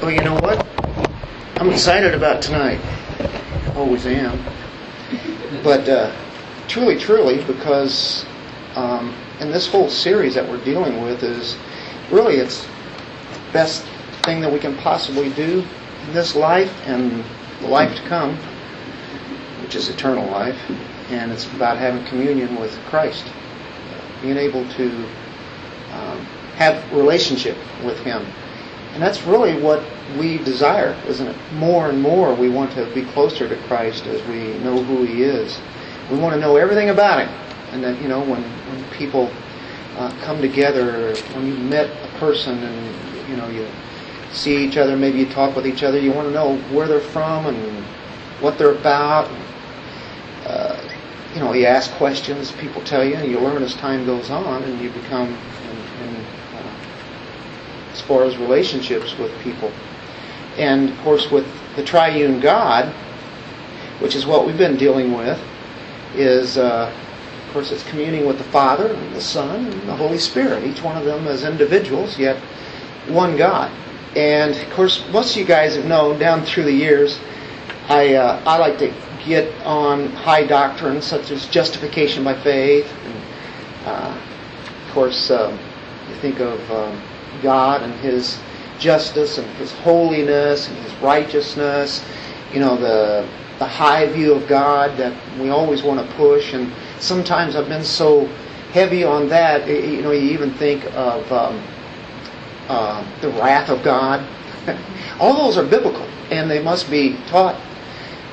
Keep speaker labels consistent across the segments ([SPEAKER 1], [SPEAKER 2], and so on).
[SPEAKER 1] Well, you know what? I'm excited about tonight. Always am. But uh, truly, truly, because um, in this whole series that we're dealing with is really it's the best thing that we can possibly do in this life and the life to come, which is eternal life. And it's about having communion with Christ, being able to um, have relationship with Him. And that's really what we desire, isn't it? More and more we want to be closer to Christ as we know who He is. We want to know everything about Him. And that, you know, when, when people uh, come together, when you met a person and, you know, you see each other, maybe you talk with each other, you want to know where they're from and what they're about. Uh, you know, you ask questions, people tell you, and you learn as time goes on, and you become, as far as relationships with people. And of course, with the triune God, which is what we've been dealing with, is, uh, of course, it's communing with the Father and the Son and the Holy Spirit. Each one of them as individuals, yet one God. And of course, most of you guys have known down through the years, I uh, I like to get on high doctrines such as justification by faith. And, uh, of course, um, you think of um, God and His justice and His holiness and His righteousness. You know the the high view of God that we always want to push. And sometimes I've been so heavy on that. You know, you even think of um, uh, the wrath of God. All those are biblical and they must be taught.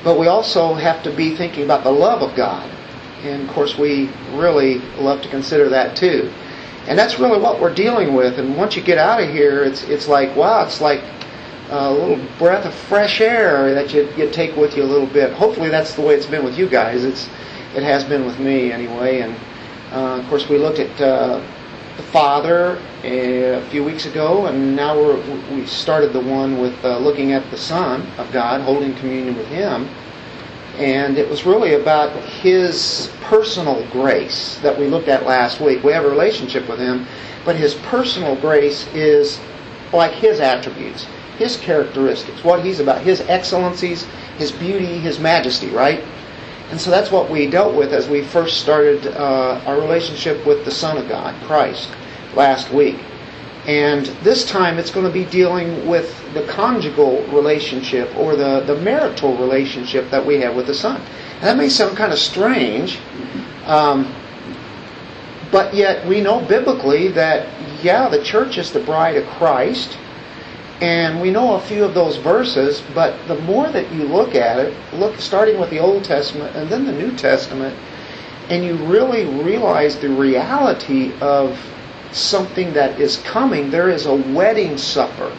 [SPEAKER 1] But we also have to be thinking about the love of God. And of course, we really love to consider that too. And that's really what we're dealing with. And once you get out of here, it's, it's like, wow, it's like a little breath of fresh air that you, you take with you a little bit. Hopefully, that's the way it's been with you guys. It's, it has been with me anyway. And uh, of course, we looked at uh, the Father a few weeks ago, and now we're, we started the one with uh, looking at the Son of God, holding communion with Him. And it was really about His personal grace that we looked at last week. We have a relationship with Him, but His personal grace is like His attributes, His characteristics, what He's about, His excellencies, His beauty, His majesty, right? And so that's what we dealt with as we first started uh, our relationship with the Son of God, Christ, last week. And this time it's going to be dealing with the conjugal relationship or the, the marital relationship that we have with the Son. And that may sound kind of strange, um, but yet we know biblically that, yeah, the church is the bride of Christ. And we know a few of those verses, but the more that you look at it, look starting with the Old Testament and then the New Testament, and you really realize the reality of something that is coming, there is a wedding supper.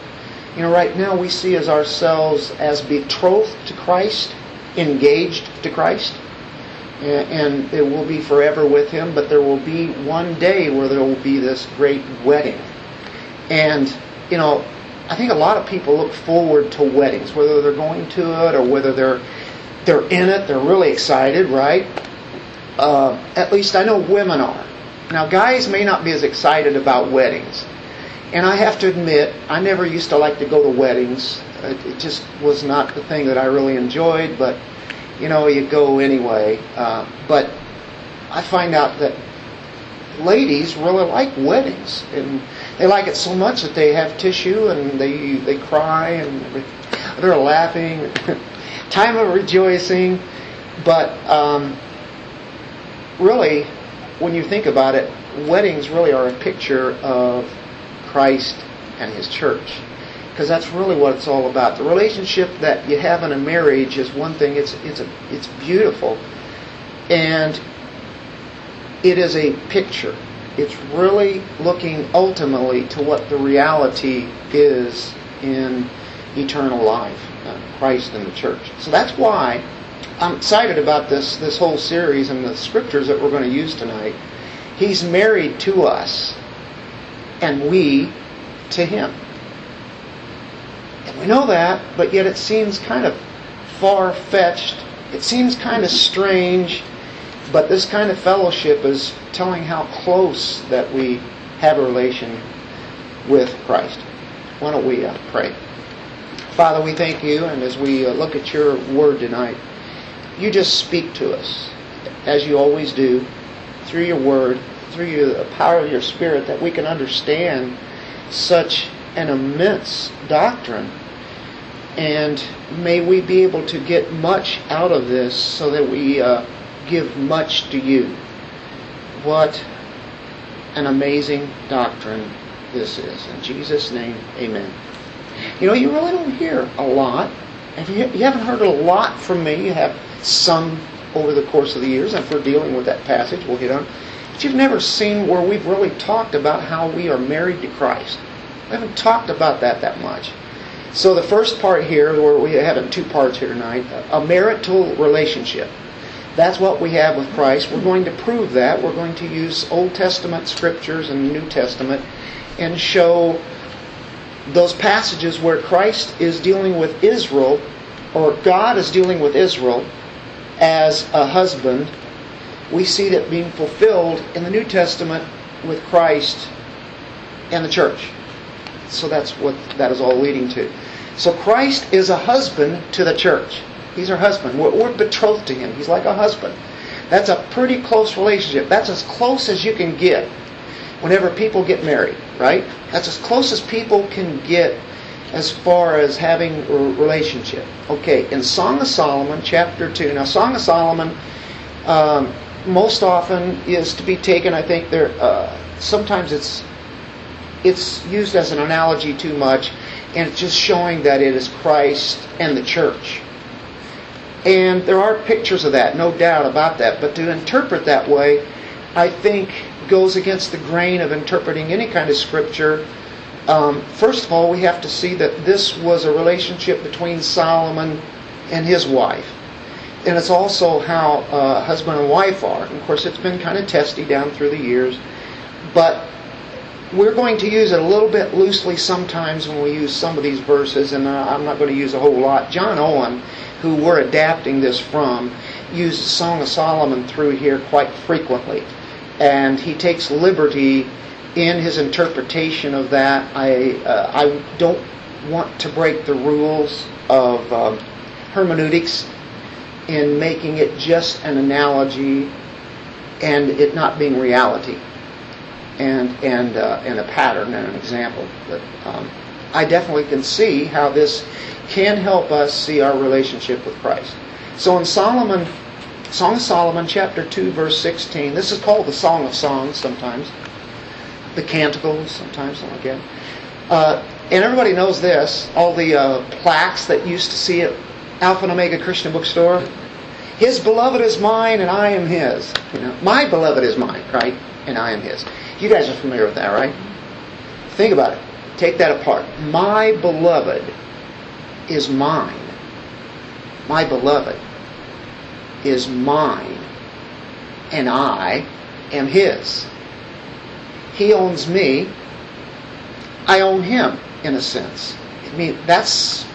[SPEAKER 1] You know, right now we see as ourselves as betrothed to Christ, engaged to Christ, and it will be forever with Him, but there will be one day where there will be this great wedding. And, you know, I think a lot of people look forward to weddings, whether they're going to it or whether they're they're in it. They're really excited, right? Uh, at least I know women are. Now, guys may not be as excited about weddings, and I have to admit, I never used to like to go to weddings. It just was not the thing that I really enjoyed. But you know, you go anyway. Uh, but I find out that ladies really like weddings, and they like it so much that they have tissue and they they cry and they're laughing, time of rejoicing. But um, really, when you think about it, weddings really are a picture of Christ and His church. Because that's really what it's all about. The relationship that you have in a marriage is one thing. It's it's a, it's beautiful, and it is a picture. It's really looking ultimately to what the reality is in eternal life, uh, Christ and the church. So that's why I'm excited about this this whole series and the scriptures that we're going to use tonight. He's married to us, and we to him. And we know that, but yet it seems kind of far fetched. It seems kind of strange, but this kind of fellowship is telling how close that we have a relation with Christ. Why don't we uh, pray? Father, we thank you, and as we uh, look at your word tonight, you just speak to us, as you always do, through your word, through the power of your spirit, that we can understand such an immense doctrine. And may we be able to get much out of this so that we uh, give much to you. What an amazing doctrine this is. In Jesus' name, amen. You know, you really don't hear a lot. If you, you haven't heard a lot from me, you have some over the course of the years, and we're dealing with that passage, we'll hit on. But you've never seen where we've really talked about how we are married to Christ. We haven't talked about that that much. So the first part here, where we have in two parts here tonight, a marital relationship. That's what we have with Christ. We're going to prove that. We're going to use Old Testament scriptures and New Testament and show those passages where Christ is dealing with Israel, or God is dealing with Israel as a husband. We see that being fulfilled in the New Testament with Christ and the church. So that's what that is all leading to. So Christ is a husband to the church. He's her husband. We're, we're betrothed to him. He's like a husband. That's a pretty close relationship. That's as close as you can get whenever people get married, right? That's as close as people can get as far as having a relationship. Okay, in Song of Solomon, chapter 2. Now, Song of Solomon um, most often is to be taken, I think, there. Uh, sometimes it's it's used as an analogy too much, and it's just showing that it is Christ and the church. And there are pictures of that, no doubt about that. But to interpret that way, I think goes against the grain of interpreting any kind of scripture. Um, first of all, we have to see that this was a relationship between Solomon and his wife. And it's also how uh, husband and wife are. And of course, it's been kind of testy down through the years. But we're going to use it a little bit loosely sometimes when we use some of these verses, and uh, I'm not going to use a whole lot. John Owen, who we're adapting this from, uses Song of Solomon through here quite frequently and he takes liberty in his interpretation of that. I uh, I don't want to break the rules of um, hermeneutics in making it just an analogy and it not being reality and and uh, and a pattern and an example. But um, I definitely can see how this can help us see our relationship with Christ. So in Solomon Song of Solomon, chapter 2, verse 16. This is called the Song of Songs sometimes. The Canticles, sometimes, that. Uh, and everybody knows this. All the uh, plaques that used to see at Alpha and Omega Christian Bookstore. His beloved is mine and I am his. You know, my beloved is mine, right? And I am his. You guys are familiar with that, right? Think about it. Take that apart. My beloved is mine. My beloved is mine and I am his. He owns me. I own him in a sense. I mean, that's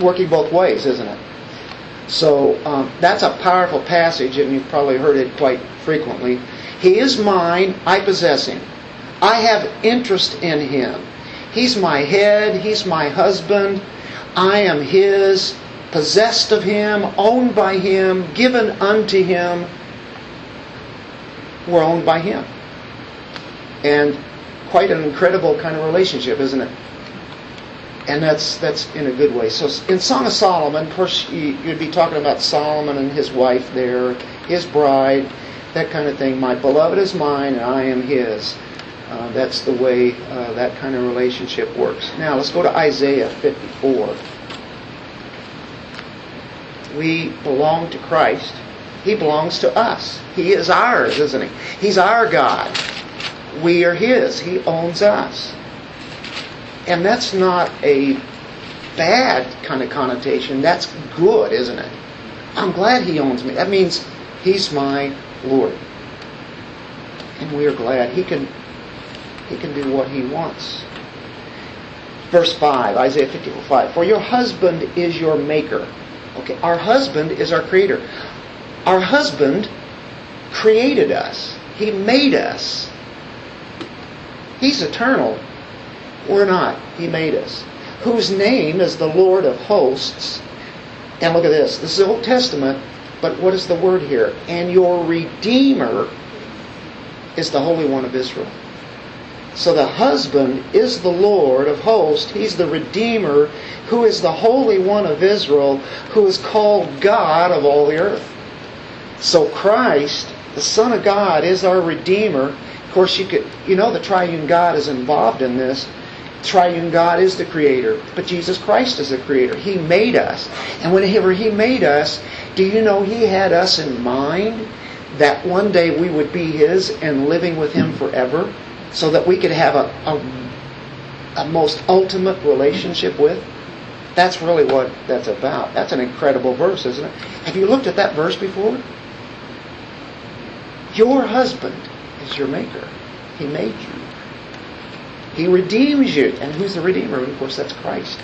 [SPEAKER 1] working both ways, isn't it? So um, that's a powerful passage, and you've probably heard it quite frequently. He is mine, I possess him. I have interest in him. He's my head, he's my husband, I am his, possessed of him, owned by him, given unto him, we're owned by him. And quite an incredible kind of relationship, isn't it? And that's that's in a good way. So in Song of Solomon, of course, you'd be talking about Solomon and his wife there, his bride, that kind of thing. My beloved is mine, and I am his. Uh, that's the way uh, that kind of relationship works. Now let's go to Isaiah 54 we belong to Christ, He belongs to us. He is ours, isn't He? He's our God. We are His. He owns us. And that's not a bad kind of connotation. That's good, isn't it? I'm glad He owns me. That means He's my Lord. And we are glad He can He can do what He wants. Verse 5, Isaiah 54 5. For your husband is your maker Okay, our husband is our creator. Our husband created us. He made us. He's eternal. We're not. He made us. Whose name is the Lord of hosts. And look at this. This is the Old Testament, but what is the word here? And your Redeemer is the Holy One of Israel. So the husband is the Lord of hosts. He's the Redeemer who is the Holy One of Israel, who is called God of all the earth. So Christ, the Son of God, is our Redeemer. Of course, you could, you know, the Triune God is involved in this. Triune God is the Creator, but Jesus Christ is the Creator. He made us, and whenever He made us, do you know He had us in mind that one day we would be His and living with Him forever, so that we could have a, a, a most ultimate relationship with. That's really what that's about. That's an incredible verse, isn't it? Have you looked at that verse before? Your husband is your maker. He made you. He redeems you. And who's the Redeemer? Of course, that's Christ.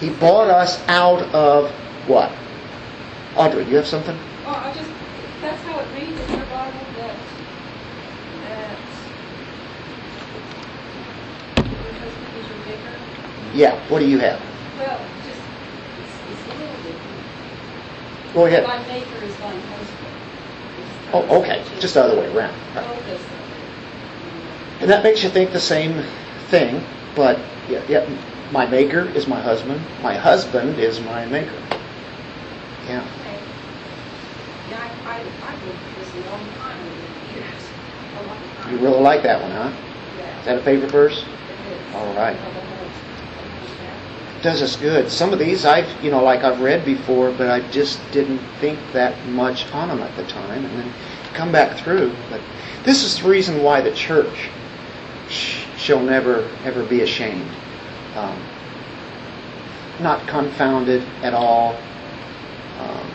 [SPEAKER 1] He bought us out of what? Audrey, you have something?
[SPEAKER 2] Well, I just, that's how it reads in your Bible, that, that your husband is your maker.
[SPEAKER 1] Yeah, what do you have?
[SPEAKER 2] Well, just, it's, it's a little different.
[SPEAKER 1] Go ahead.
[SPEAKER 2] Thy maker is thine husband.
[SPEAKER 1] Oh, okay. Just the other way around. Right.
[SPEAKER 2] Oh,
[SPEAKER 1] And that makes you think the same thing, but yeah, yeah, my maker is my husband. My husband is my maker. Yeah.
[SPEAKER 2] Yeah, I, I, I've lived this a long time, years, a long time.
[SPEAKER 1] You really like that one, huh?
[SPEAKER 2] Yeah,
[SPEAKER 1] Is that a favorite verse?
[SPEAKER 2] it is.
[SPEAKER 1] All right.
[SPEAKER 2] Of the whole- of the whole chapter.
[SPEAKER 1] Does us good. Some of these I've, you know, like I've read before, but I just didn't think that much on them at the time, and then come back through. But this is the reason why the church shall never, ever be ashamed. Um, not confounded at all. Um,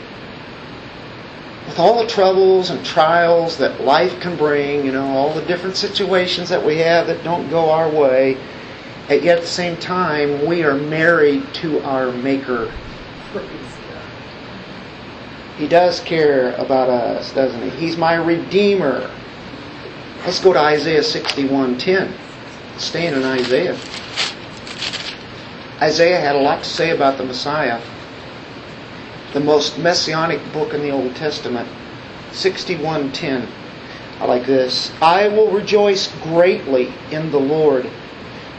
[SPEAKER 1] with all the troubles and trials that life can bring, you know, all the different situations that we have that don't go our way, and yet at the same time, we are married to our Maker. He does care about us, doesn't he? He's my Redeemer. Let's go to Isaiah 61:10. Staying in Isaiah. Isaiah had a lot to say about the Messiah. The most messianic book in the Old Testament. 61:10. I like this. I will rejoice greatly in the Lord.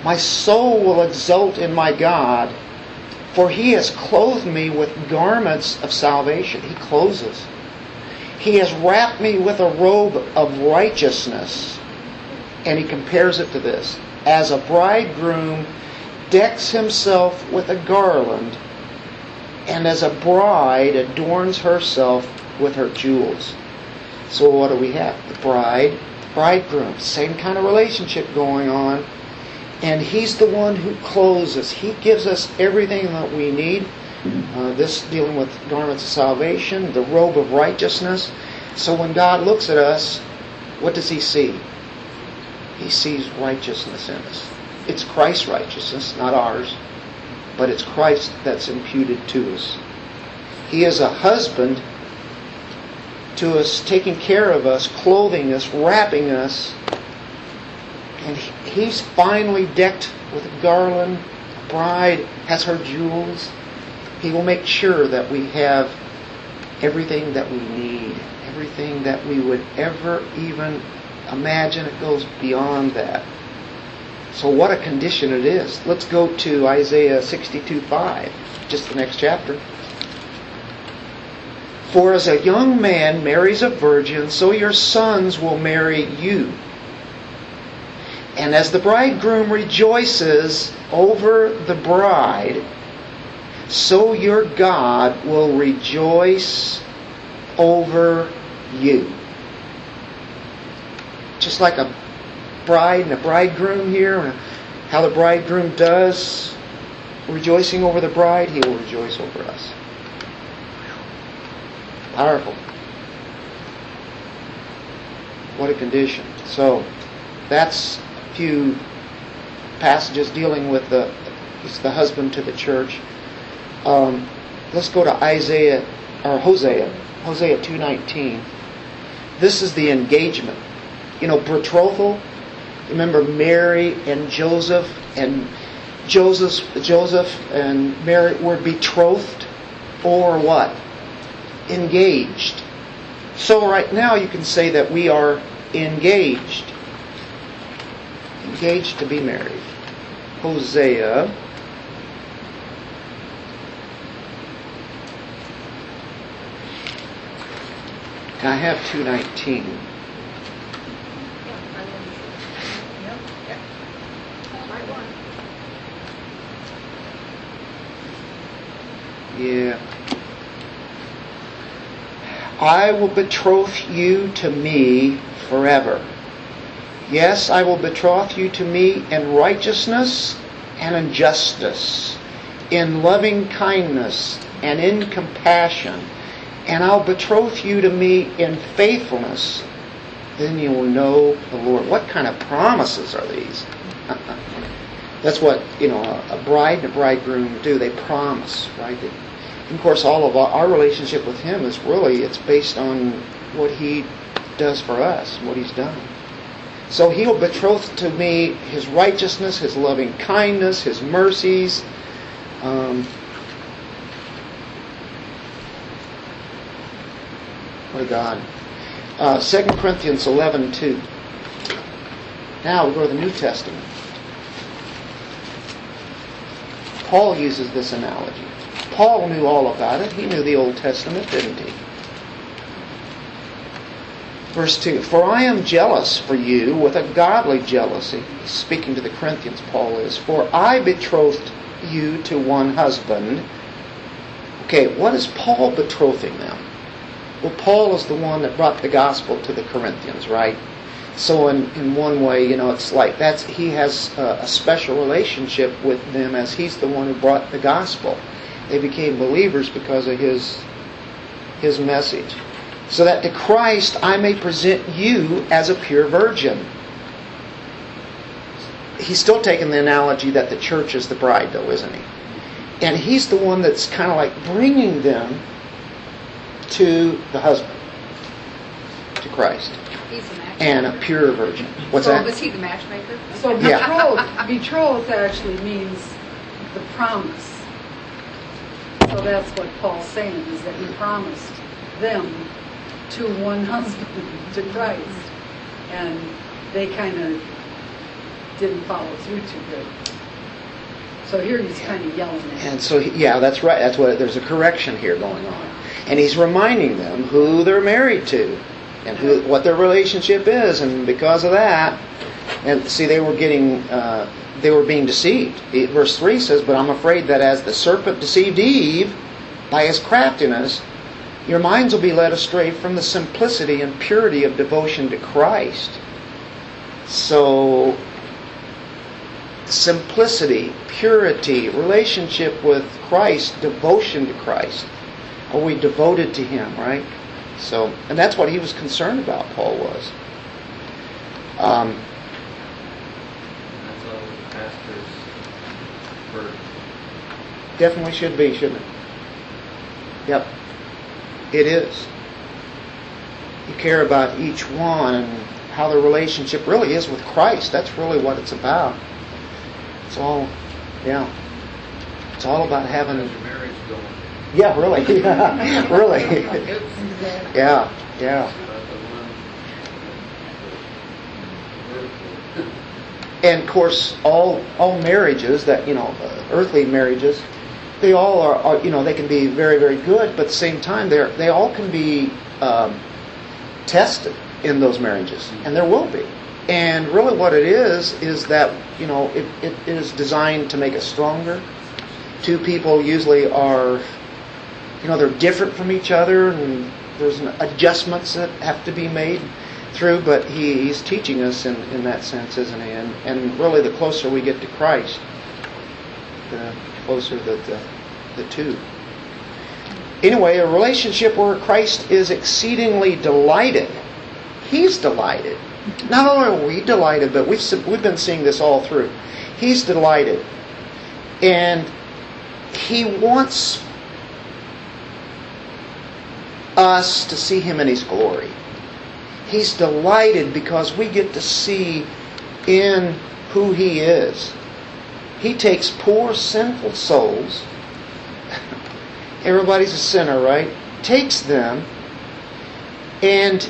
[SPEAKER 1] My soul will exult in my God, for he has clothed me with garments of salvation. He clothes us. He has wrapped me with a robe of righteousness. And he compares it to this as a bridegroom decks himself with a garland, and as a bride adorns herself with her jewels. So, what do we have? The bride, bridegroom, same kind of relationship going on and He's the one who clothes us. He gives us everything that we need. Uh, this dealing with garments of salvation, the robe of righteousness. So when God looks at us, what does He see? He sees righteousness in us. It's Christ's righteousness, not ours, but it's Christ that's imputed to us. He is a husband to us, taking care of us, clothing us, wrapping us and he's finally decked with a garland. The bride has her jewels. He will make sure that we have everything that we need, everything that we would ever even imagine. It goes beyond that. So, what a condition it is. Let's go to Isaiah 62:5, just the next chapter. For as a young man marries a virgin, so your sons will marry you. And as the bridegroom rejoices over the bride, so your God will rejoice over you. Just like a bride and a bridegroom here, how the bridegroom does rejoicing over the bride, he will rejoice over us. Powerful. What a condition. So, that's few passages dealing with the the husband to the church. Um, let's go to Isaiah or Hosea, Hosea two nineteen. This is the engagement. You know, betrothal. Remember Mary and Joseph, and Joseph, Joseph and Mary were betrothed or what? Engaged. So right now you can say that we are engaged. Engaged to be married. Hosea. I have 219.
[SPEAKER 2] Yeah, I
[SPEAKER 1] will betroth you to me forever. Yes, I will betroth you to me in righteousness and in justice, in loving kindness and in compassion. And I'll betroth you to me in faithfulness. Then you will know the Lord. What kind of promises are these? That's what you know a bride and a bridegroom do. They promise, right? And of course, all of our, relationship with Him is really it's based on what He does for us, what He's done. So He'll betroth to me His righteousness, His loving kindness, His mercies. Um, a God. Uh, 2 Corinthians 11 2. Now we go to the New Testament. Paul uses this analogy. Paul knew all about it. He knew the Old Testament, didn't he? Verse 2 For I am jealous for you with a godly jealousy. Speaking to the Corinthians, Paul is. For I betrothed you to one husband. Okay, what is Paul betrothing them? Well, Paul is the one that brought the gospel to the Corinthians, right? So in, in one way, you know, it's like that's he has a, a special relationship with them as he's the one who brought the gospel. They became believers because of his his message. So that to Christ I may present you as a pure virgin. He's still taking the analogy that the church is the bride, though, isn't he? And he's the one that's kind of like bringing them to the husband, to Christ,
[SPEAKER 3] He's the
[SPEAKER 1] and a pure virgin. What's
[SPEAKER 3] so
[SPEAKER 1] that?
[SPEAKER 3] was he the matchmaker?
[SPEAKER 4] So
[SPEAKER 1] Yeah.
[SPEAKER 4] betrothed, betrothed actually means the promise. So that's what Paul's saying, is that he promised them to one husband, to Christ. And they kind of didn't follow through too good. So here he's kind of yelling at them.
[SPEAKER 1] And so, yeah, that's right. That's what there's a correction here going on, and he's reminding them who they're married to, and who what their relationship is, and because of that, and see, they were getting, uh, they were being deceived. Verse three says, "But I'm afraid that as the serpent deceived Eve by his craftiness, your minds will be led astray from the simplicity and purity of devotion to Christ." So simplicity, purity, relationship with Christ, devotion to Christ. Are we devoted to Him, right? So, and that's what he was concerned about, Paul was. Um,
[SPEAKER 5] That's all the pastors
[SPEAKER 1] definitely should be, shouldn't it? Yep. It is. You care about each one and how the relationship really is with Christ. That's really what it's about. It's all, yeah. It's all about having
[SPEAKER 5] how's your marriage going?
[SPEAKER 1] Yeah, really. Yeah, really. Yeah, yeah.
[SPEAKER 5] About the one vertical.
[SPEAKER 1] And of course, all all marriages that you know, uh, earthly marriages, they all are, are you know they can be very very good, but at the same time they're, they all can be um, tested in those marriages, and there will be. And really, what it is is that you know it, it is designed to make us stronger. Two people usually are, you know, they're different from each other, and there's an adjustments that have to be made through. But he, he's teaching us in, in that sense, isn't he? And and really, the closer we get to Christ, the closer that the the two. Anyway, a relationship where Christ is exceedingly delighted. He's delighted. Not only are we delighted, but we've we've been seeing this all through. He's delighted, and he wants us to see him in his glory. He's delighted because we get to see in who he is He takes poor, sinful souls. Everybody's a sinner, right? Takes them and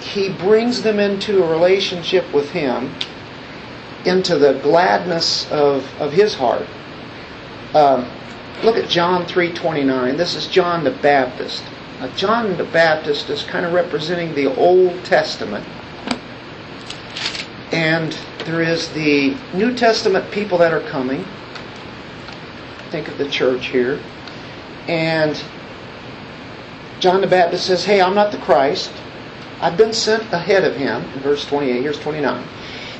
[SPEAKER 1] he brings them into a relationship with him, into the gladness of, of his heart. Um, look at John 3.29. This is John the Baptist. Now, John the Baptist is kind of representing the Old Testament. And there is the New Testament people that are coming. Think of the church here. And John the Baptist says, Hey, I'm not the Christ. I've been sent ahead of him. In verse 28, here's 29.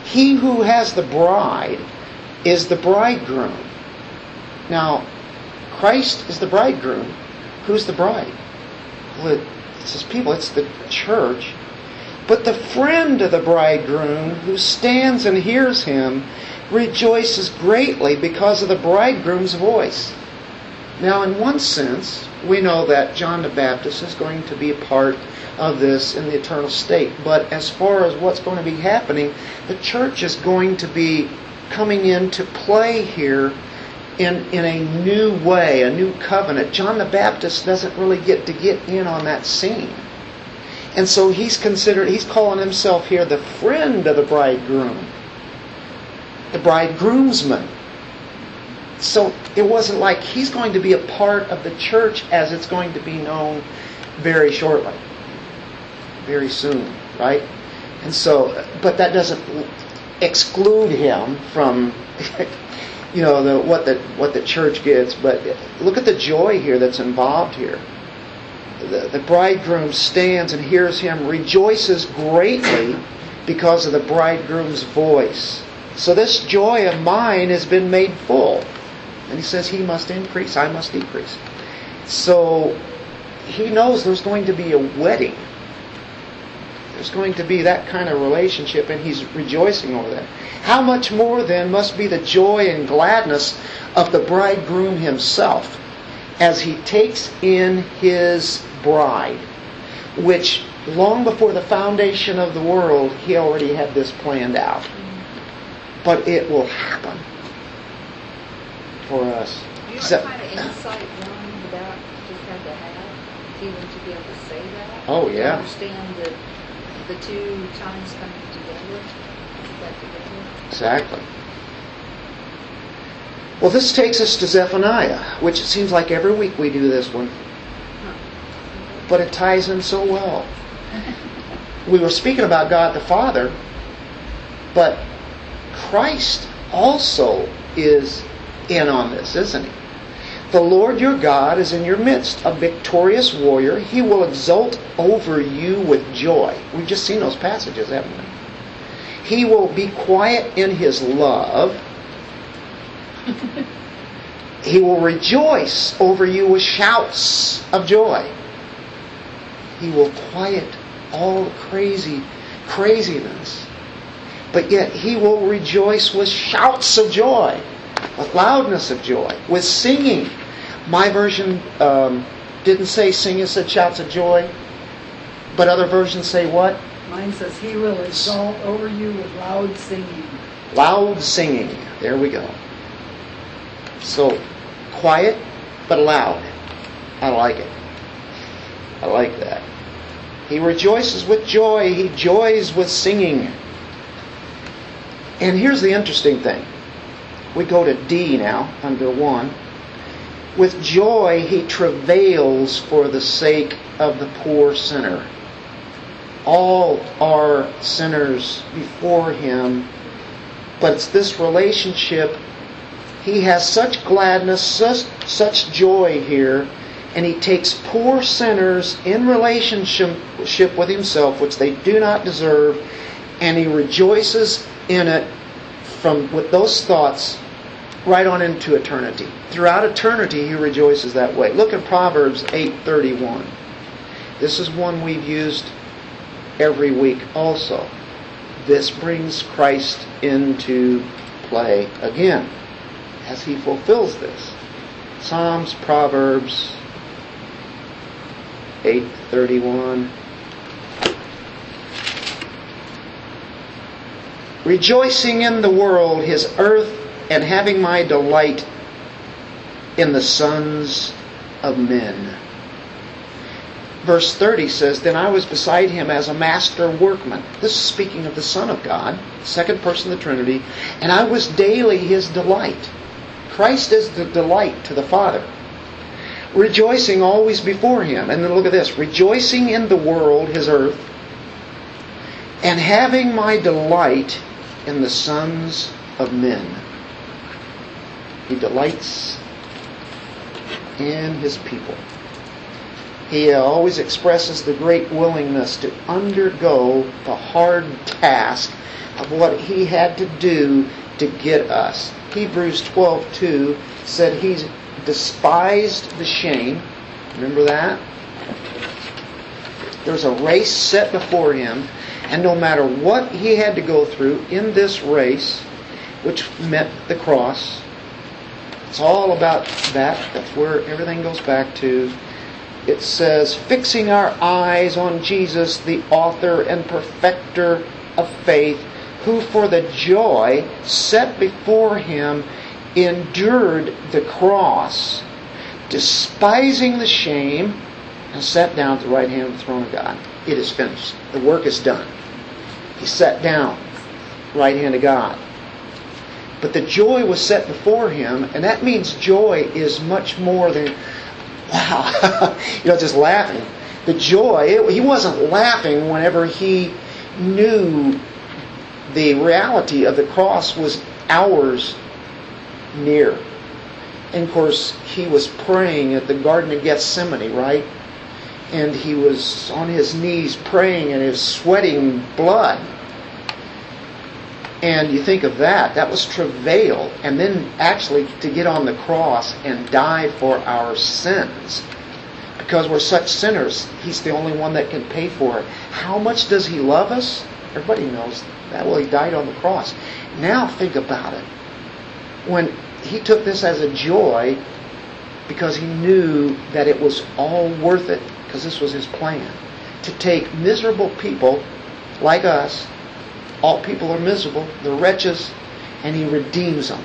[SPEAKER 1] He who has the bride is the bridegroom. Now, Christ is the bridegroom. Who's the bride? Well, it's his people, it's the church. But the friend of the bridegroom who stands and hears him rejoices greatly because of the bridegroom's voice. Now, in one sense, we know that John the Baptist is going to be a part of this in the eternal state. But as far as what's going to be happening, the church is going to be coming into play here in, in a new way, a new covenant. John the Baptist doesn't really get to get in on that scene. And so he's considered, he's calling himself here the friend of the bridegroom, the bridegroomsman. So it wasn't like he's going to be a part of the church as it's going to be known very shortly, very soon, right? And so, but that doesn't exclude him from, you know, the, what the what the church gets. But look at the joy here that's involved here. The, bridegroom stands and hears him, rejoices greatly because of the bridegroom's voice. So this joy of mine has been made full. And he says, He must increase, I must decrease. So he knows there's going to be a wedding. There's going to be that kind of relationship, and he's rejoicing over that. How much more then must be the joy and gladness of the bridegroom himself as he takes in his bride, which long before the foundation of the world, he already had this planned out. But it will happen for us.
[SPEAKER 3] You know
[SPEAKER 1] So-
[SPEAKER 3] kind of insight John the Baptist had to have, even to be able to say that?
[SPEAKER 1] Oh, yeah.
[SPEAKER 3] To understand the, the two times coming together, together.
[SPEAKER 1] Exactly. Well, this takes us to Zephaniah, which it seems like every week we do this one, but it ties in so well. We were speaking about God the Father, but Christ also is in on this, isn't he? The Lord your God is in your midst, a victorious warrior. He will exult over you with joy. We've just seen those passages, haven't we? He will be quiet in his love. he will rejoice over you with shouts of joy. He will quiet all crazy craziness. But yet he will rejoice with shouts of joy, with loudness of joy, with singing. My version um, didn't say sing, it said shouts of joy. But other versions say what?
[SPEAKER 4] Mine says, He will exalt over you with loud singing.
[SPEAKER 1] Loud singing. There we go. So, quiet but loud. I like it. I like that. He rejoices with joy. He joys with singing. And here's the interesting thing. We go to D now, under 1. With joy he travails for the sake of the poor sinner. All are sinners before him, but it's this relationship. He has such gladness, such, such joy here, and he takes poor sinners in relationship with himself, which they do not deserve, and he rejoices in it from with those thoughts right on into eternity. Throughout eternity, he rejoices that way. Look at Proverbs 8:31. This is one we've used every week also. This brings Christ into play again as he fulfills this. Psalms, Proverbs 8:31 Rejoicing in the world, his earth and having my delight in the sons of men. Verse 30 says, Then I was beside him as a master workman. This is speaking of the Son of God, second person of the Trinity, and I was daily his delight. Christ is the delight to the Father. Rejoicing always before him. And then look at this rejoicing in the world, his earth, and having my delight in the sons of men. He delights in his people. He always expresses the great willingness to undergo the hard task of what he had to do to get us. Hebrews 12:2 said he despised the shame. Remember that? There was a race set before him, and no matter what he had to go through in this race, which meant the cross, it's all about that. That's where everything goes back to. It says, fixing our eyes on Jesus, the author and perfecter of faith, who for the joy set before him endured the cross, despising the shame, and sat down at the right hand of the throne of God. It is finished. The work is done. He sat down, right hand of God. But the joy was set before him, and that means joy is much more than, wow, you know, just laughing. The joy, it, he wasn't laughing whenever he knew the reality of the cross was hours near. And of course, he was praying at the Garden of Gethsemane, right? And he was on his knees praying and he was sweating blood. And you think of that, that was travail. And then actually to get on the cross and die for our sins. Because we're such sinners, he's the only one that can pay for it. How much does he love us? Everybody knows that. Well, he died on the cross. Now think about it. When he took this as a joy because he knew that it was all worth it because this was his plan to take miserable people like us all people are miserable they're wretches and he redeems them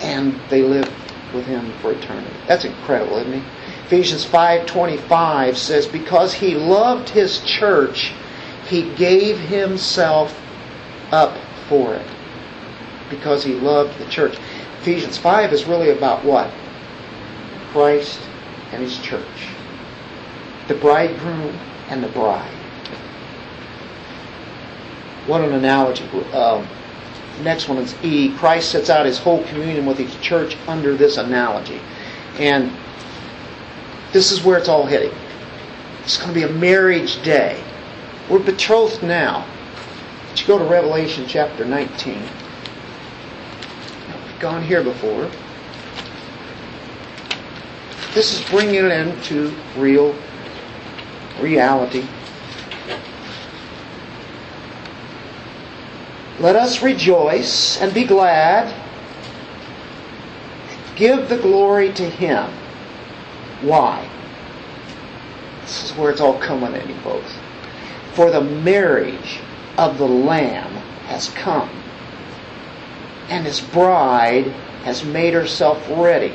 [SPEAKER 1] and they live with him for eternity that's incredible isn't it ephesians 5.25 says because he loved his church he gave himself up for it because he loved the church Ephesians 5 is really about what? Christ and his church. The bridegroom and the bride. What an analogy. Um, next one is E. Christ sets out his whole communion with his church under this analogy. And this is where it's all heading. It's going to be a marriage day. We're betrothed now. You go to Revelation chapter 19 We've gone here before. This is bringing it into real reality. Let us rejoice and be glad. Give the glory to Him. Why? This is where it's all coming culminating, folks. For the marriage of the Lamb has come and his bride has made herself ready.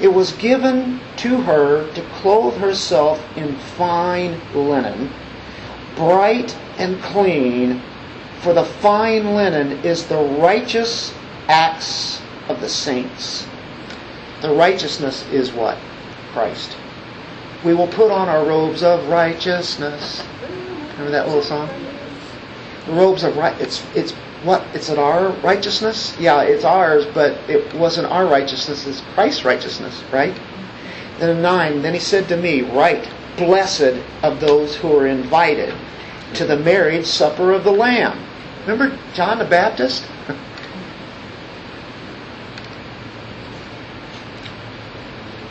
[SPEAKER 1] It was given to her to clothe herself in fine linen, bright and clean, for the fine linen is the righteous acts of the saints. The righteousness is what? Christ. We will put on our robes of righteousness. Remember that little song? The robes of right. It's it's what? It's it our righteousness? Yeah, it's ours, but it wasn't our righteousness, it's Christ's righteousness, right? Then 9, then he said to me, Right, blessed of those who are invited to the marriage supper of the Lamb. Remember John the Baptist? and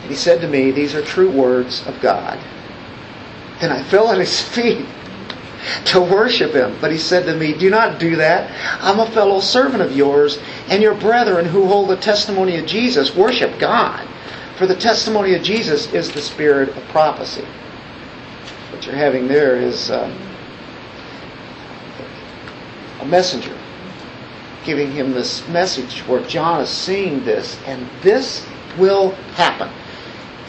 [SPEAKER 1] he said to me, These are true words of God. Then I fell at his feet to worship him. But he said to me, Do not do that. I'm a fellow servant of yours and your brethren who hold the testimony of Jesus. Worship God. For the testimony of Jesus is the spirit of prophecy. What you're having there is um, a messenger giving him this message where John is seeing this, and this will happen.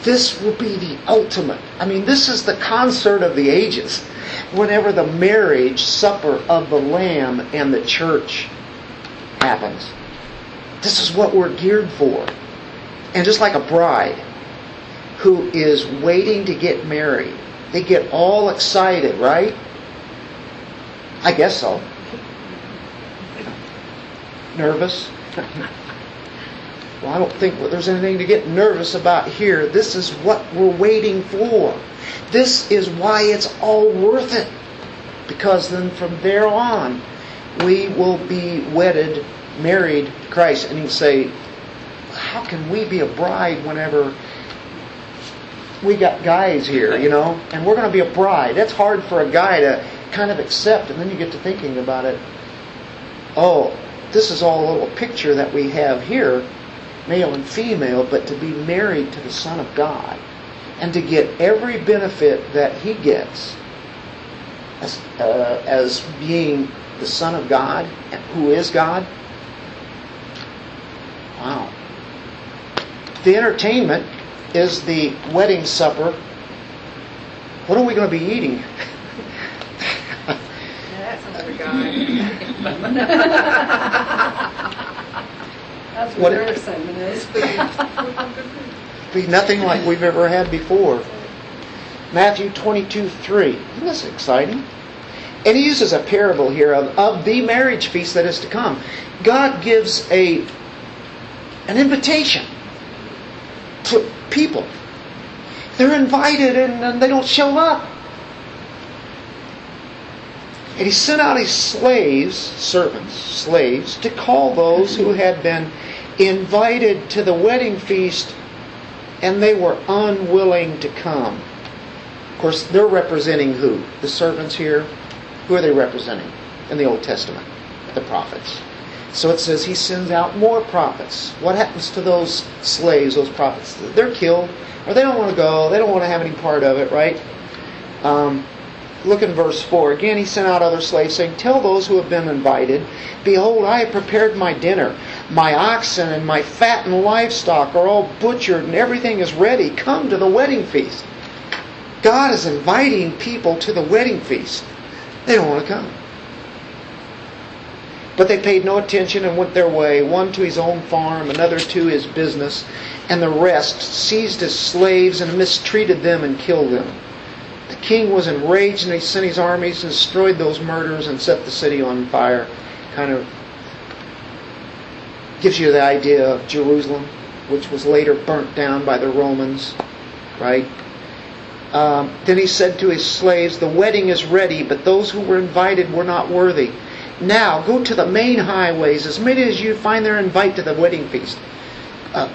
[SPEAKER 1] This will be the ultimate. I mean, this is the concert of the ages. Whenever the marriage supper of the Lamb and the church happens. This is what we're geared for. And just like a bride who is waiting to get married, they get all excited, right? I guess so. Nervous? well, I don't think there's anything to get nervous about here. This is what we're waiting for. This is why it's all worth it. Because then from there on, we will be wedded, married to Christ. And you say, how can we be a bride whenever we got guys here, you know, and we're going to be a bride? That's hard for a guy to kind of accept. And then you get to thinking about it. Oh, this is all a little picture that we have here, male and female, but to be married to the Son of God and to get every benefit that he gets as, uh, as being the Son of God, who is God. Wow. The entertainment is the wedding supper. What are we going to be eating?
[SPEAKER 3] That's another guy.
[SPEAKER 4] That's
[SPEAKER 1] What-
[SPEAKER 4] what their segment is.
[SPEAKER 1] be nothing like we've ever had before. Matthew 22 3. Isn't this exciting? And he uses a parable here of, of the marriage feast that is to come. God gives a an invitation to people. They're invited and, and they don't show up. And he sent out his slaves, servants, slaves, to call those who had been invited to the wedding feast and they were unwilling to come. Of course, they're representing who? The servants here? Who are they representing in the Old Testament? The prophets. So it says he sends out more prophets. What happens to those slaves, those prophets? They're killed, or they don't want to go, they don't want to have any part of it, right? Um, look in verse 4. Again, he sent out other slaves, saying, Tell those who have been invited, Behold, I have prepared my dinner. My oxen and my fattened livestock are all butchered, and everything is ready. Come to the wedding feast. God is inviting people to the wedding feast. They don't want to come. But they paid no attention and went their way, one to his own farm, another to his business, and the rest seized his slaves and mistreated them and killed them. The king was enraged and he sent his armies and destroyed those murderers and set the city on fire. Kind of gives you the idea of Jerusalem, which was later burnt down by the Romans, right? Um, then he said to his slaves, The wedding is ready, but those who were invited were not worthy. Now go to the main highways, as many as you find there, invite to the wedding feast. Uh,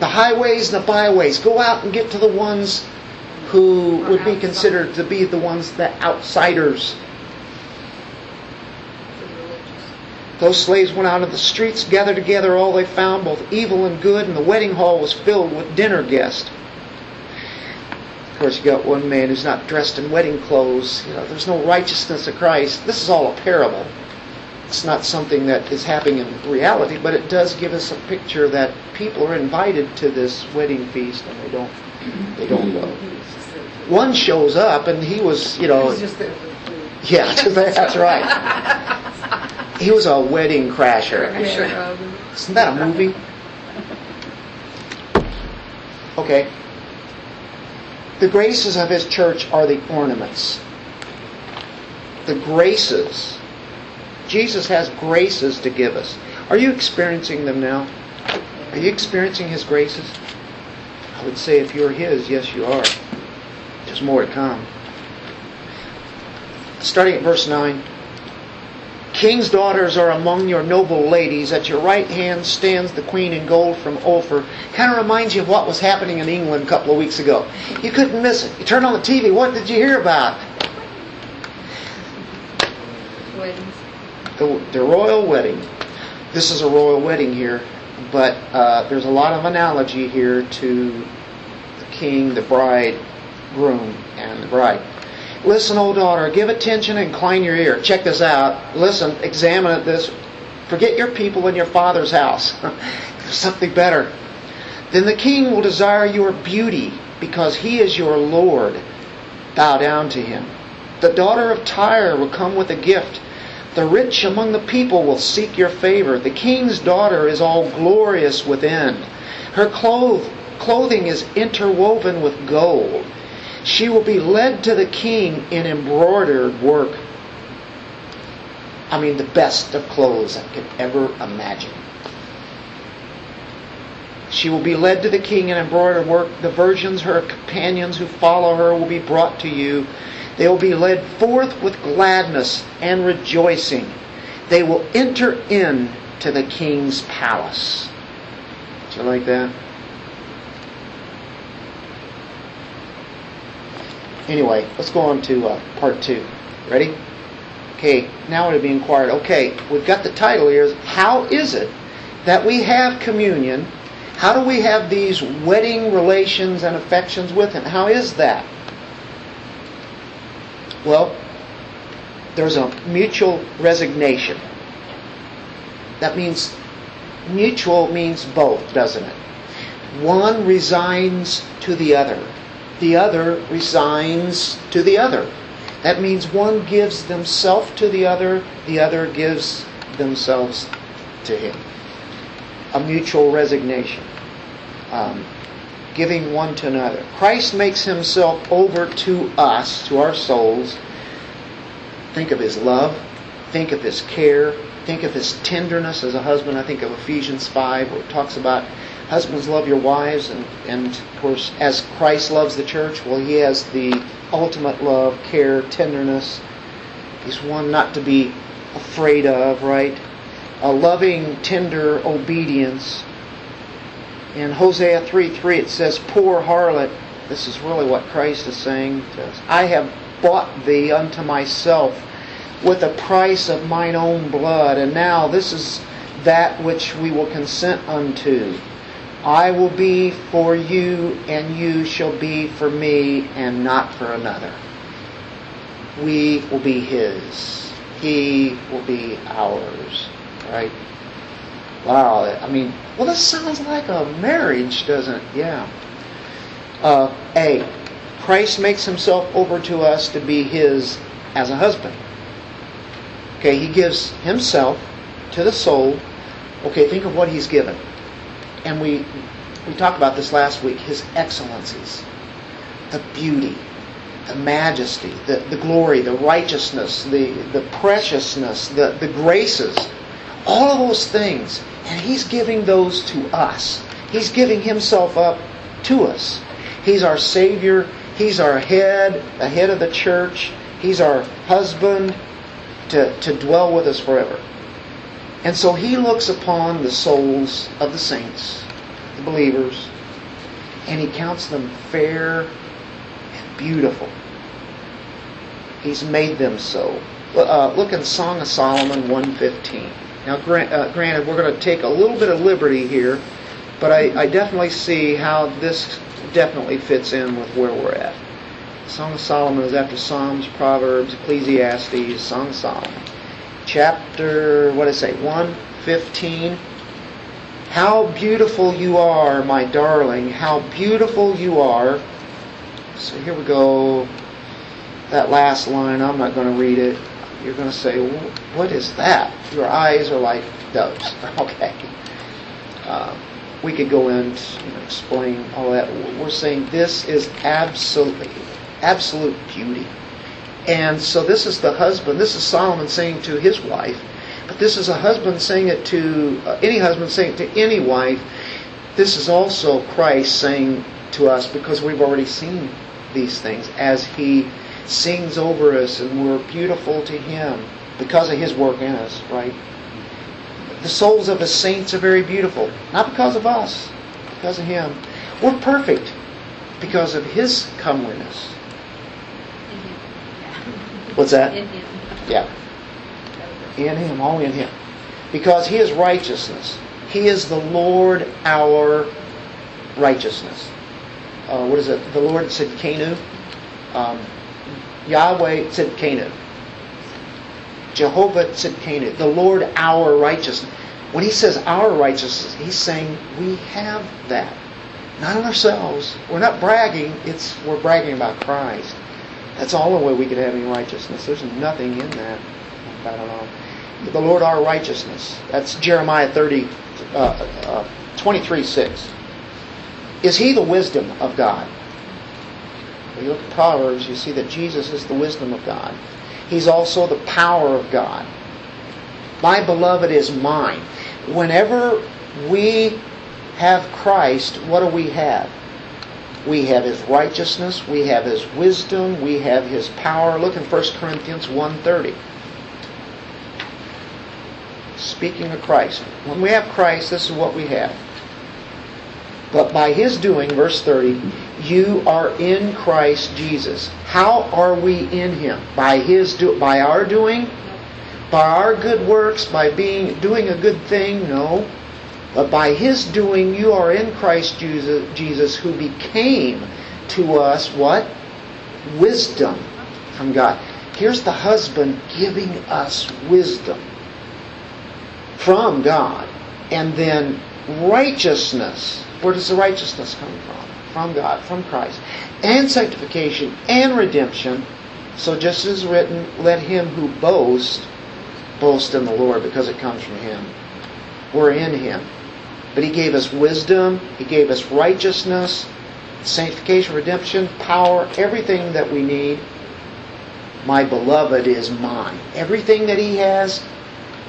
[SPEAKER 1] the highways and the byways. Go out and get to the ones who would be considered to be the ones outsiders.
[SPEAKER 3] The religious.
[SPEAKER 1] Those slaves went out of the streets, gathered together all they found, both evil and good, and the wedding hall was filled with dinner guests. Of course, you got one man who's not dressed in wedding clothes. You know, there's no righteousness of Christ. This is all a parable. It's not something that is happening in reality, but it does give us a picture that people are invited to this wedding feast and they don't they don't go. One shows up and he was, you know,
[SPEAKER 4] He's just there for the
[SPEAKER 1] yeah, that's right. He was a wedding crasher.
[SPEAKER 4] Yeah.
[SPEAKER 1] Isn't that a movie? Okay. The graces of his church are the ornaments. The graces. Jesus has graces to give us. Are you experiencing them now? Are you experiencing his graces? I would say if you're his, yes, you are. There's more to come. Starting at verse 9. King's daughters are among your noble ladies. At your right hand stands the queen in gold from Ophir. Kind of reminds you of what was happening in England a couple of weeks ago. You couldn't miss it. You turn on the TV. What did you hear about?
[SPEAKER 3] Weddings.
[SPEAKER 1] The, the royal wedding. This is a royal wedding here, but uh, there's a lot of analogy here to the king, the bride, groom, and the bride. Listen, old daughter, give attention and incline your ear. Check this out. Listen, examine this Forget your people and your father's house. There's something better. Then the king will desire your beauty because he is your Lord. Bow down to him. The daughter of Tyre will come with a gift. The rich among the people will seek your favor. The king's daughter is all glorious within. Her cloth, clothing is interwoven with gold. She will be led to the king in embroidered work. I mean, the best of clothes I could ever imagine. She will be led to the king in embroidered work. The virgins, her companions who follow her, will be brought to you. They will be led forth with gladness and rejoicing. They will enter in to the king's palace. Do you like that? Anyway, let's go on to uh, part two. Ready? Okay, now it'll be inquired. Okay, we've got the title here. How is it that we have communion? How do we have these wedding relations and affections with Him? How is that? Well, there's a mutual resignation. That means mutual means both, doesn't it? One resigns to the other. The other resigns to the other. That means one gives themselves to the other, the other gives themselves to him. A mutual resignation. Um, giving one to another. Christ makes himself over to us, to our souls. Think of his love. Think of his care. Think of his tenderness as a husband. I think of Ephesians 5 where it talks about husbands love your wives and, and of course as Christ loves the church, well he has the ultimate love, care, tenderness. He's one not to be afraid of, right? A loving, tender obedience. In Hosea 3 3, it says, Poor harlot, this is really what Christ is saying to us. I have bought thee unto myself with the price of mine own blood, and now this is that which we will consent unto. I will be for you, and you shall be for me, and not for another. We will be His. He will be ours. Right? Wow. I mean, well, this sounds like a marriage, doesn't it? Yeah. Uh, a. Christ makes himself over to us to be his as a husband. Okay, he gives himself to the soul. Okay, think of what he's given. And we we talked about this last week, his excellencies. The beauty, the majesty, the, the glory, the righteousness, the, the preciousness, the, the graces, all of those things. And he's giving those to us. He's giving himself up to us. He's our Savior. He's our head, the head of the church. He's our husband to, to dwell with us forever. And so he looks upon the souls of the saints, the believers, and he counts them fair and beautiful. He's made them so. Uh, look in Song of Solomon 115. Now, uh, granted, we're going to take a little bit of liberty here, but I, I definitely see how this definitely fits in with where we're at. Song of Solomon is after Psalms, Proverbs, Ecclesiastes, Song of Solomon. Chapter, what did I say, 115. How beautiful you are, my darling. How beautiful you are. So here we go. That last line, I'm not going to read it. You're going to say, what is that? Your eyes are like doves. Okay. Uh, we could go you know, explain all that. We're saying this is absolutely, absolute beauty. And so this is the husband. This is Solomon saying to his wife, but this is a husband saying it to uh, any husband saying it to any wife. This is also Christ saying to us because we've already seen these things as he sings over us and we're beautiful to him because of his work in us, right? The souls of the saints are very beautiful, not because of us, because of him. We're perfect because of his comeliness. What's that?
[SPEAKER 3] In him.
[SPEAKER 1] Yeah. In him, all in him. Because he is righteousness. He is the Lord our righteousness. Uh, what is it? The Lord said Kanu. Um, Yahweh Tzidkenu. Jehovah Tzidkenu, the Lord our righteousness. When he says our righteousness, he's saying we have that. Not ourselves. We're not bragging, it's we're bragging about Christ. That's all the way we could have any righteousness. There's nothing in that. I don't know. The Lord our righteousness. That's Jeremiah 30, uh, uh, 23, 6. Is he the wisdom of God? When you look at Proverbs, you see that Jesus is the wisdom of God. He's also the power of God. My beloved is mine. Whenever we have Christ, what do we have? We have His righteousness, we have His wisdom, we have His power. Look in 1 Corinthians 1.30. Speaking of Christ. When we have Christ, this is what we have. But by His doing, verse 30, you are in Christ Jesus. How are we in Him? By His do, by our doing? By our good works? By being doing a good thing? No. But by His doing, you are in Christ Jesus, Jesus who became to us what? Wisdom from God. Here's the husband giving us wisdom from God. And then righteousness. Where does the righteousness come from? From God, from Christ. And sanctification and redemption. So just as written, let him who boasts boast in the Lord because it comes from him. We're in him. But he gave us wisdom, he gave us righteousness, sanctification, redemption, power, everything that we need. My beloved is mine. Everything that he has,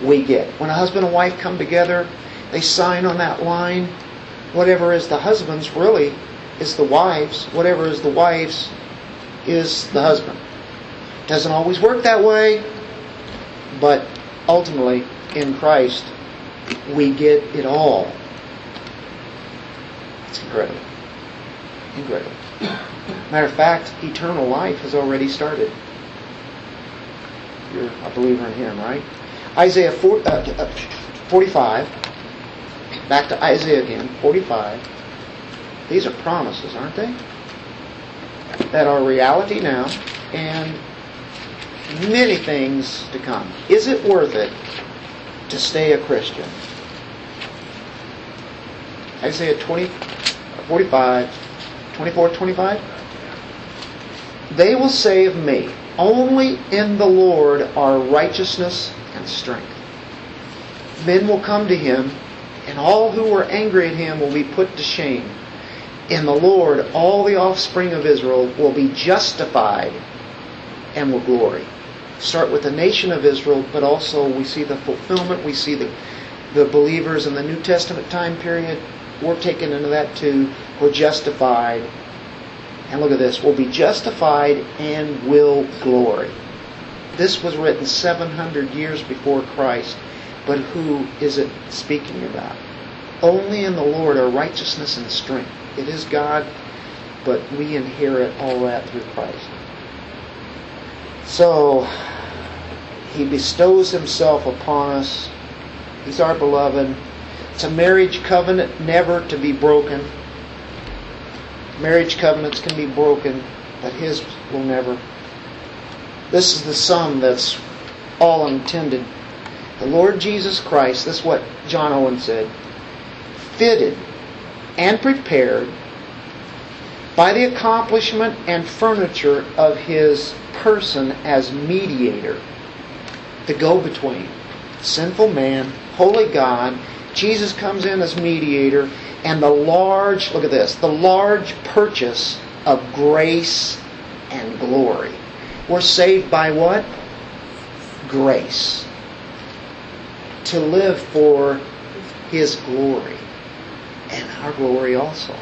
[SPEAKER 1] we get. When a husband and wife come together, they sign on that line. Whatever is the husband's really is the wife's. Whatever is the wife's is the husband. Doesn't always work that way, but ultimately in Christ we get it all. It's incredible. Incredible. Matter of fact, eternal life has already started. You're a believer in Him, right? Isaiah 4, uh, 45. Back to Isaiah again, 45. These are promises, aren't they? That are reality now and many things to come. Is it worth it to stay a Christian? Isaiah 20, 45, 24, 25. They will say of me, only in the Lord are righteousness and strength. Men will come to him, and all who were angry at him will be put to shame. In the Lord, all the offspring of Israel will be justified and will glory. Start with the nation of Israel, but also we see the fulfillment, we see the, the believers in the New Testament time period. We're taken into that too. We're justified. And look at this. We'll be justified and will glory. This was written 700 years before Christ. But who is it speaking about? Only in the Lord are righteousness and strength. It is God, but we inherit all that through Christ. So, He bestows Himself upon us. He's our beloved. It's a marriage covenant never to be broken. Marriage covenants can be broken, but His will never. This is the sum that's all intended. The Lord Jesus Christ, this is what John Owen said, fitted and prepared by the accomplishment and furniture of his person as mediator, the go between. Sinful man, holy God, Jesus comes in as mediator, and the large, look at this, the large purchase of grace and glory. We're saved by what? Grace. To live for His glory and our glory also,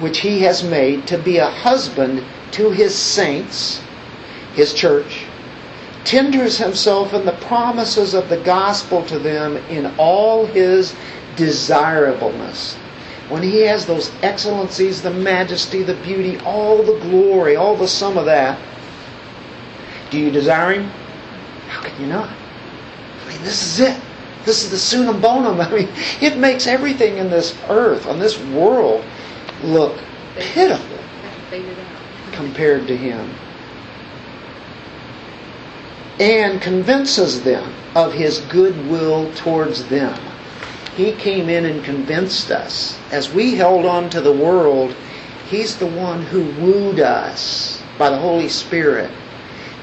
[SPEAKER 1] which He has made to be a husband to His saints, His church, tenders Himself in the promises of the gospel to them in all His desirableness. When He has those excellencies, the majesty, the beauty, all the glory, all the sum of that, do you desire Him? How can you not? I mean, this is it. This is the summum bonum. I mean, it makes everything in this earth, on this world, look pitiful compared to Him. and convinces them of his goodwill towards them. He came in and convinced us. As we held on to the world, he's the one who wooed us by the Holy Spirit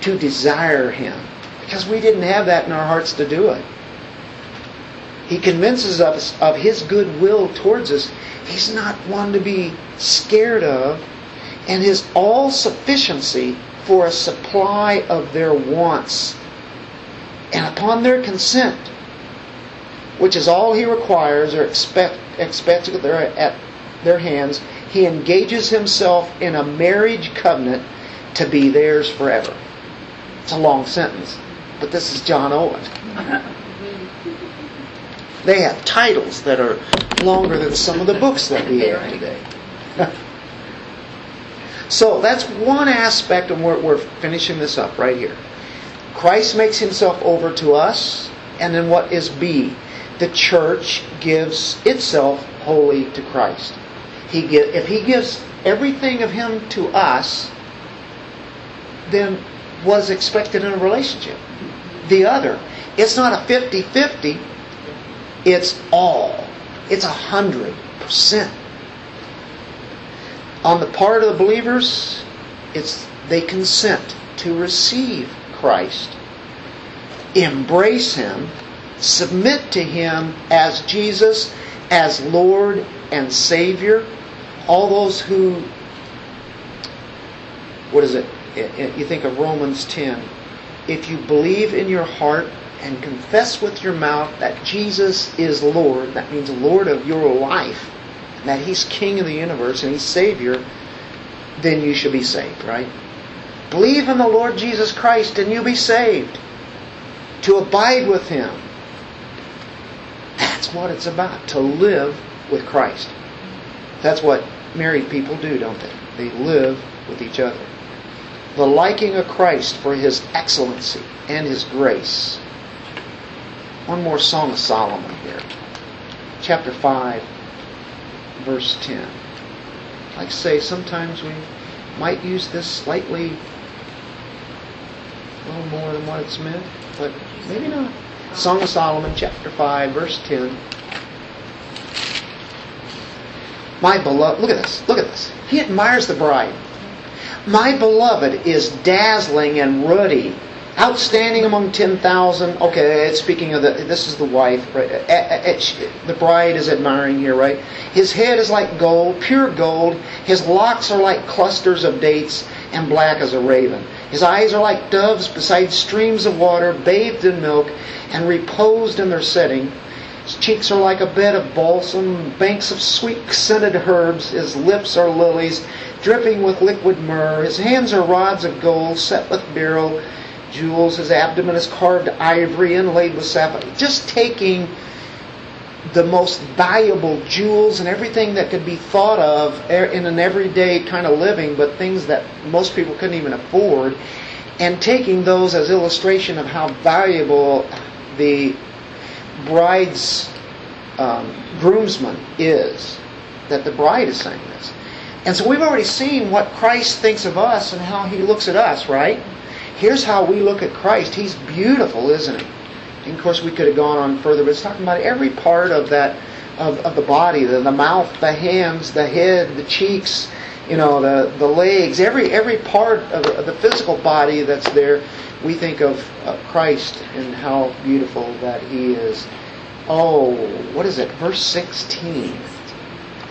[SPEAKER 1] to desire him. Because we didn't have that in our hearts to do it. He convinces us of his goodwill towards us. He's not one to be scared of. And his all sufficiency for a supply of their wants. And upon their consent, which is all he requires or expect, expects their, at their hands, he engages himself in a marriage covenant to be theirs forever. It's a long sentence, but this is John Owen. They have titles that are longer than some of the books that we have today. so that's one aspect, and we're, we're finishing this up right here. Christ makes himself over to us, and then what is B? The church gives itself wholly to Christ. He give, if he gives everything of him to us, then was expected in a relationship. The other, it's not a 50 50, it's all. It's a hundred percent. On the part of the believers, it's they consent to receive Christ, embrace Him, submit to Him as Jesus, as Lord and Savior. All those who, what is it? You think of Romans 10. If you believe in your heart and confess with your mouth that Jesus is Lord, that means Lord of your life, and that He's King of the universe and He's Savior, then you should be saved, right? Believe in the Lord Jesus Christ and you'll be saved. To abide with Him. That's what it's about, to live with Christ. That's what married people do, don't they? They live with each other. The liking of Christ for His excellency and His grace. One more Song of Solomon here. Chapter 5, verse 10. Like I say, sometimes we might use this slightly a little more than what it's meant, but maybe not. Song of Solomon, chapter 5, verse 10. My beloved, look at this, look at this. He admires the bride. My beloved is dazzling and ruddy, outstanding among 10,000. Okay, speaking of the, this is the wife, right? Eh, eh, eh, the bride is admiring here, right? His head is like gold, pure gold. His locks are like clusters of dates and black as a raven. His eyes are like doves beside streams of water, bathed in milk and reposed in their setting. His cheeks are like a bed of balsam, banks of sweet scented herbs. His lips are lilies, dripping with liquid myrrh. His hands are rods of gold, set with beryl jewels. His abdomen is carved ivory inlaid with sapphire. Just taking the most valuable jewels and everything that could be thought of in an everyday kind of living, but things that most people couldn't even afford, and taking those as illustration of how valuable the bride's um, groomsman is. That the bride is saying this. And so we've already seen what Christ thinks of us and how he looks at us, right? Here's how we look at Christ. He's beautiful, isn't he? And of course, we could have gone on further, but it's talking about every part of that of, of the body, the, the mouth, the hands, the head, the cheeks, you know, the, the legs, every every part of the, of the physical body that's there. We think of Christ and how beautiful that He is. Oh, what is it? Verse 16.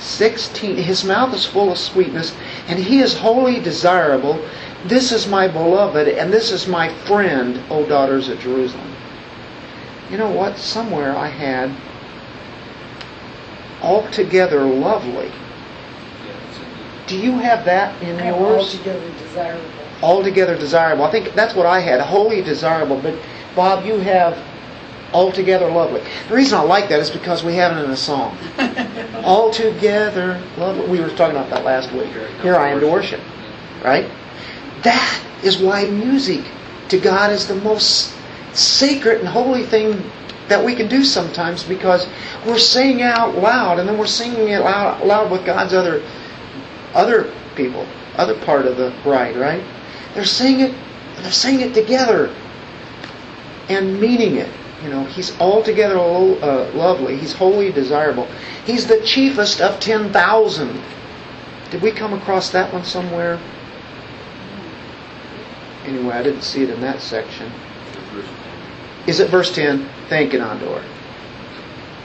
[SPEAKER 1] 16. His mouth is full of sweetness, and He is wholly desirable. This is my beloved, and this is my friend, O daughters of Jerusalem. You know what? Somewhere I had altogether lovely. Do you have that in yours?
[SPEAKER 4] Altogether desirable.
[SPEAKER 1] Altogether desirable. I think that's what I had, wholly desirable. But Bob, you have altogether lovely. The reason I like that is because we have it in a song. altogether lovely. We were talking about that last week. Here I am to worship. Right? That is why music to God is the most sacred and holy thing that we can do sometimes because we're singing out loud and then we're singing it loud, loud with God's other other people, other part of the bride, right? They're singing it they're singing it together. and meaning it. You know, he's altogether uh, lovely. He's wholly desirable. He's the chiefest of 10,000. Did we come across that one somewhere? Anyway, I didn't see it in that section. Is it verse 10? Thank you, Nandor.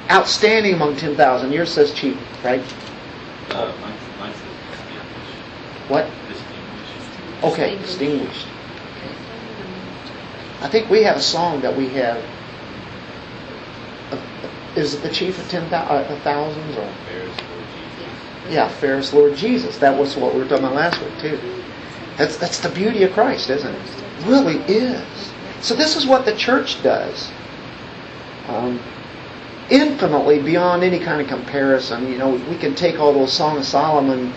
[SPEAKER 1] Outstanding among 10,000. Yours says chief, right?
[SPEAKER 6] Uh, mine, mine says distinguished.
[SPEAKER 1] What?
[SPEAKER 6] Distinguished.
[SPEAKER 1] Okay, distinguished. I think we have a song that we have. uh, Is it the chief of ten thou- uh, thousands or?
[SPEAKER 6] Bears Lord Jesus.
[SPEAKER 1] Yeah, fairest Lord Jesus. That was what we were talking about last week too. That's that's the beauty of Christ, isn't it? It really is. So this is what the church does. Um, infinitely beyond any kind of comparison. You know, we can take all those Song of Solomon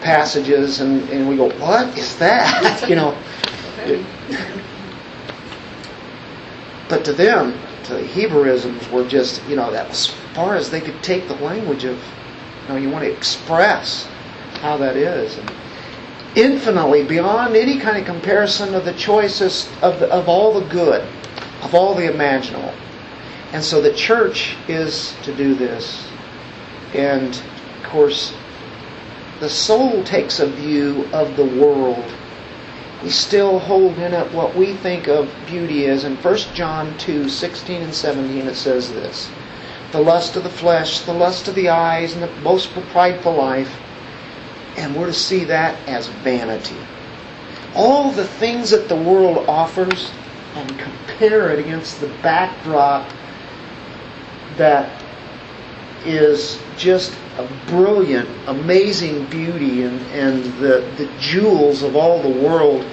[SPEAKER 1] passages and, and we go, what is that? you know. but to them, to the Hebrewisms were just, you know, that as far as they could take the language of, you know, you want to express how that is. And infinitely beyond any kind of comparison of the choicest of, the, of all the good, of all the imaginable. And so the church is to do this. And of course, the soul takes a view of the world. We still hold in it what we think of beauty is. In 1 John 2 16 and 17, it says this The lust of the flesh, the lust of the eyes, and the boastful, prideful life. And we're to see that as vanity. All the things that the world offers and compare it against the backdrop that is just a brilliant, amazing beauty and, and the, the jewels of all the world.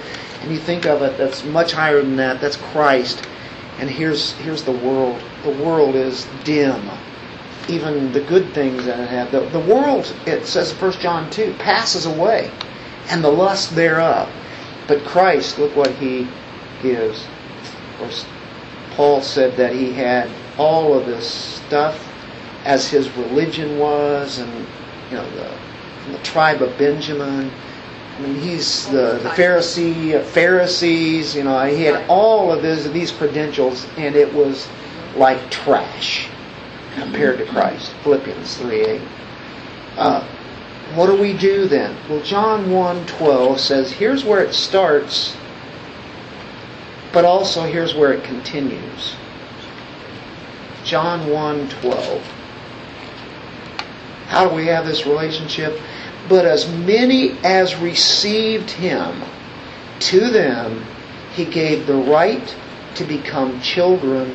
[SPEAKER 1] And you think of it, that's much higher than that. That's Christ. And here's, here's the world. The world is dim. Even the good things that it had. The, the world, it says 1 John 2, passes away. And the lust thereof. But Christ, look what he gives. Of course, Paul said that he had all of this stuff as his religion was, and you know the from the tribe of Benjamin. I mean, he's the, the Pharisee of Pharisees. You know, he had all of his these credentials, and it was like trash compared to Christ. Philippians three eight. Uh, what do we do then? Well, John 1.12 says, here's where it starts, but also here's where it continues. John 1.12. How do we have this relationship? But as many as received him, to them he gave the right to become children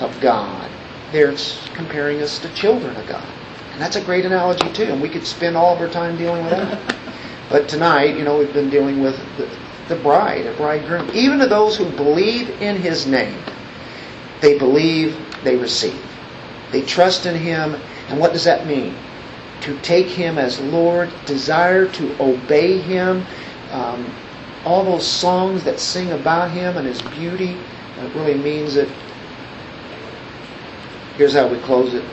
[SPEAKER 1] of God. There it's comparing us to children of God. And that's a great analogy too, and we could spend all of our time dealing with that. But tonight, you know, we've been dealing with the, the bride, the bridegroom. Even to those who believe in his name, they believe, they receive. They trust in him, and what does that mean? To take him as Lord, desire to obey him. Um, all those songs that sing about him and his beauty, it really means that. Here's how we close it.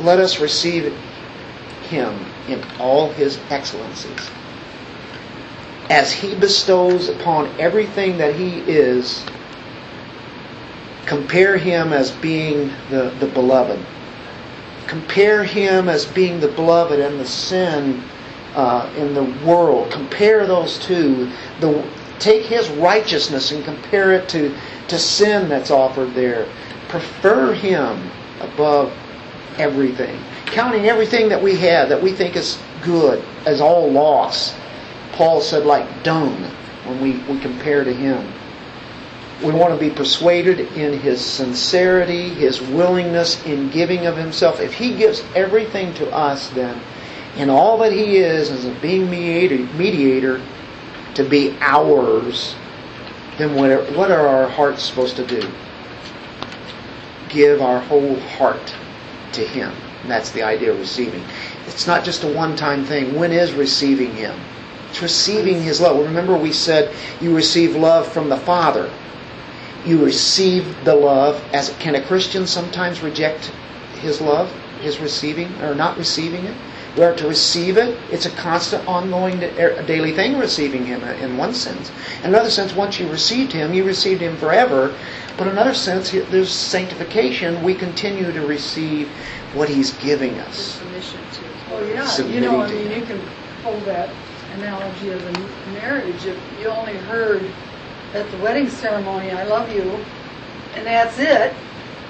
[SPEAKER 1] Let us receive him in all his excellencies. As he bestows upon everything that he is, compare him as being the, the beloved. Compare him as being the beloved and the sin uh, in the world. Compare those two. The, take his righteousness and compare it to, to sin that's offered there. Prefer him above everything. Counting everything that we have that we think is good as all loss. Paul said, like dung when we, we compare to him. We want to be persuaded in his sincerity, his willingness in giving of himself. If he gives everything to us, then, in all that he is as a being mediator, to be ours, then what are, what are our hearts supposed to do? Give our whole heart to him. And that's the idea of receiving. It's not just a one time thing. When is receiving him? It's receiving his love. Remember, we said you receive love from the Father. You receive the love. As can a Christian sometimes reject his love, his receiving, or not receiving it? We are to receive it. It's a constant, ongoing, er, daily thing receiving Him uh, in one sense. In another sense, once you received Him, you received Him forever. But in another sense, there's sanctification. We continue to receive what He's giving us.
[SPEAKER 3] submission to.
[SPEAKER 4] Well, yeah, you
[SPEAKER 1] Submitting
[SPEAKER 4] know, I
[SPEAKER 1] to
[SPEAKER 4] mean,
[SPEAKER 1] Him.
[SPEAKER 4] you can hold that analogy of a marriage. If you only heard at the wedding ceremony, I love you, and that's it,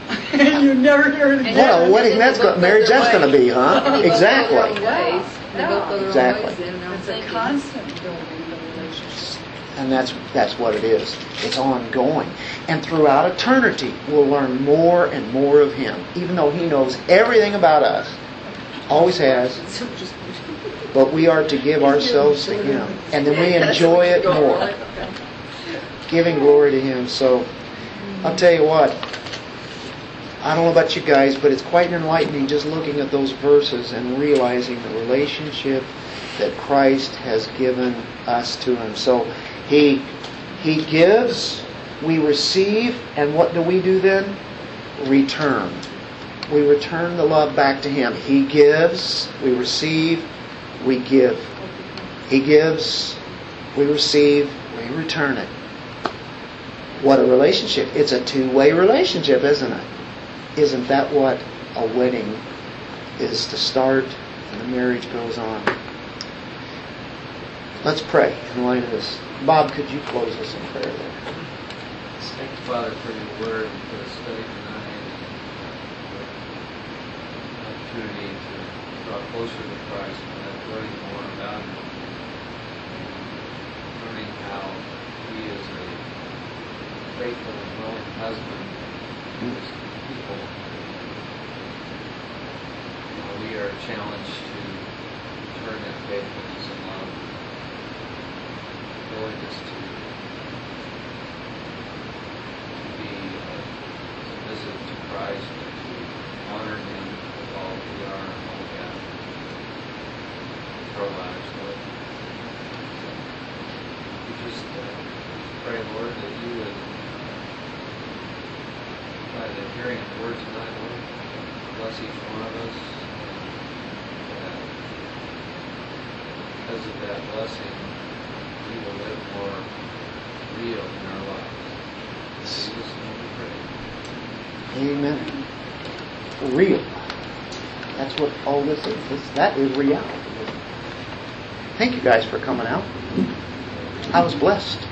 [SPEAKER 4] and you never hear it again.
[SPEAKER 1] What a wedding
[SPEAKER 3] and
[SPEAKER 1] that's
[SPEAKER 3] they both
[SPEAKER 1] going,
[SPEAKER 3] go
[SPEAKER 1] marriage that's going to be, huh?
[SPEAKER 3] And they both go their
[SPEAKER 1] Exactly.
[SPEAKER 3] own ways. They both go their own
[SPEAKER 1] Exactly.
[SPEAKER 3] and
[SPEAKER 4] It's a constant building of the relationship.
[SPEAKER 1] And that's that's what it is. It's ongoing. And throughout eternity, we'll learn more and more of Him, even though He knows everything about us. Always has. But we are to give ourselves to Him. And then we enjoy it more, giving glory to Him. So I'll tell you what, I don't know about you guys, but it's quite enlightening just looking at those verses and realizing the relationship that Christ has given us to Him. So He He gives, we receive, and what do we do then? Return. We return the love back to Him. He gives, we receive, we give. He gives, we receive, we return it. What a relationship. It's a two way relationship, isn't it? Isn't that what a wedding is to start and the marriage goes on? Let's pray in light of this. Bob, could you close us in prayer there?
[SPEAKER 5] Thank you, Father, for your word and for the study tonight. and the Opportunity to draw closer to Christ and learning more about Him. Learning how He is a faithful and willing husband to People. How we are challenged to return that faithfulness and love. Willingness to to be uh, submissive to Christ and to honor Him with all we are and all we have. Our lives, Lord. We just uh, pray, Lord, that you would, by the hearing of the word tonight, Lord, bless each one of us. That because of that blessing, we will live more real in our lives. In Jesus' name we pray.
[SPEAKER 1] Amen. Real. That's what all this is. This, that is reality. Thank you guys for coming out. I was blessed.